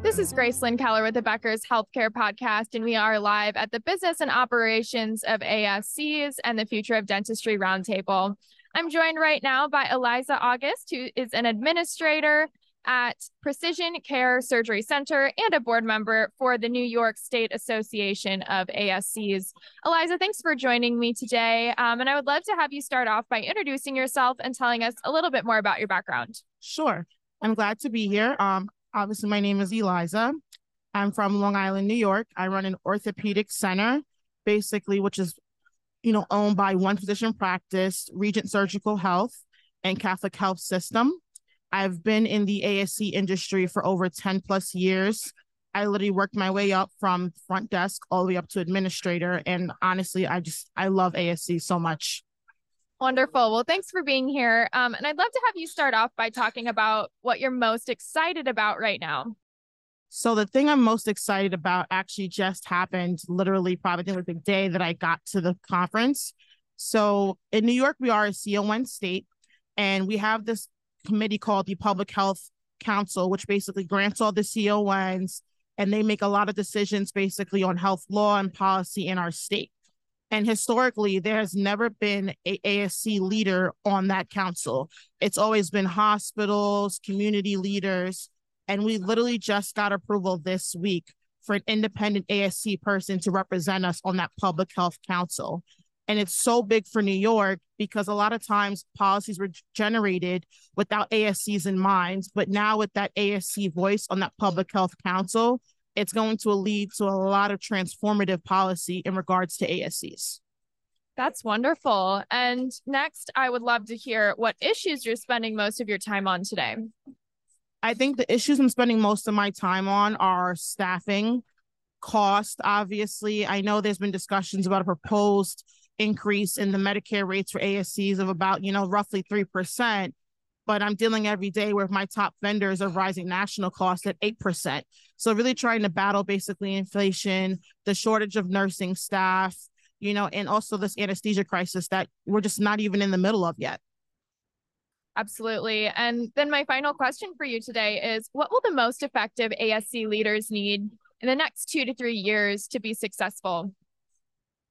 This is Grace Lynn Keller with the Becker's Healthcare Podcast, and we are live at the Business and Operations of ASCs and the Future of Dentistry Roundtable. I'm joined right now by Elisa Auguste, who is an administrator at Precision Care Surgery Center and a board member for the New York State Association of ASCs. Elisa, thanks for joining me today. Um, and I would love to have you start off by introducing yourself and telling us a little bit more about your background. Sure. I'm glad to be here. Um, Obviously, my name is Elisa. I'm from Long Island, New York. I run an orthopedic center, basically, which is, you know, owned by one physician practice, Regent Surgical Health, and Catholic Health System. I've been in the ASC industry for over 10 plus years. I literally worked my way up from front desk all the way up to administrator. And honestly, I just, I love ASC so much. Wonderful. Well, thanks for being here. Um, and I'd love to have you start off by talking about what you're most excited about right now. So the thing I'm most excited about actually just happened literally probably the day that I got to the conference. So in New York, we are a CON state, and we have this committee called the Public Health Council, which basically grants all the CONs, and they make a lot of decisions basically on health law and policy in our state. And historically, there has never been a ASC leader on that council. It's always been hospitals, community leaders. And we literally just got approval this week for an independent ASC person to represent us on that public health council. And it's so big for New York because a lot of times policies were generated without ASCs in mind. But now with that ASC voice on that public health council, it's going to lead to a lot of transformative policy in regards to ASCs. That's wonderful. And next, I would love to hear what issues you're spending most of your time on today. I think the issues I'm spending most of my time on are staffing, cost, obviously. I know there's been discussions about a proposed increase in the Medicare rates for ASCs of about, you know, roughly 3% but I'm dealing every day with my top vendors of rising national costs at 8%. So really trying to battle basically inflation, the shortage of nursing staff, you know, and also this anesthesia crisis that we're just not even in the middle of yet. Absolutely. And then my final question for you today is what will the most effective ASC leaders need in the next two to three years to be successful?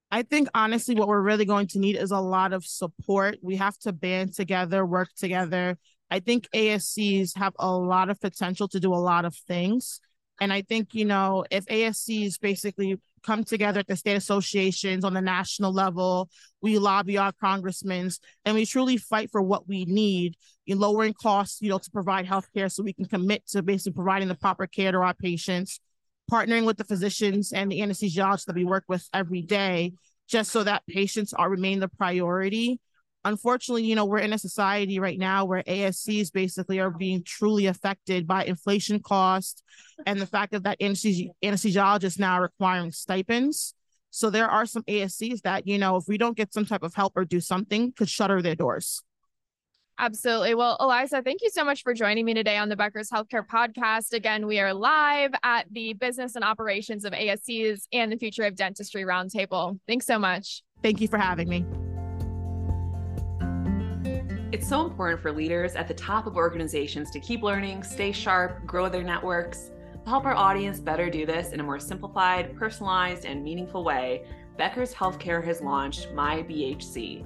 I think honestly, what we're really going to need is a lot of support. We have to band together, work together. I think ASCs have a lot of potential to do a lot of things. And I think, you know, if ASCs basically come together at the state associations on the national level, we lobby our congressmen and we truly fight for what we need in lowering costs, you know, to provide healthcare so we can commit to basically providing the proper care to our patients partnering with the physicians and the anesthesiologists that we work with every day, just so that patients are remain the priority. Unfortunately, you know, we're in a society right now where ASCs basically are being truly affected by inflation costs and the fact that that anesthesi- anesthesiologists now are requiring stipends. So there are some ASCs that, you know, if we don't get some type of help or do something, could shutter their doors. Absolutely. Well, Elisa, thank you so much for joining me today on the Becker's Healthcare Podcast. Again, we are live at the Business and Operations of ASCs and the Future of Dentistry Roundtable. Thanks so much. Thank you for having me. It's so important for leaders at the top of organizations to keep learning, stay sharp, grow their networks. To help our audience better do this in a more simplified, personalized, and meaningful way, Becker's Healthcare has launched My BHC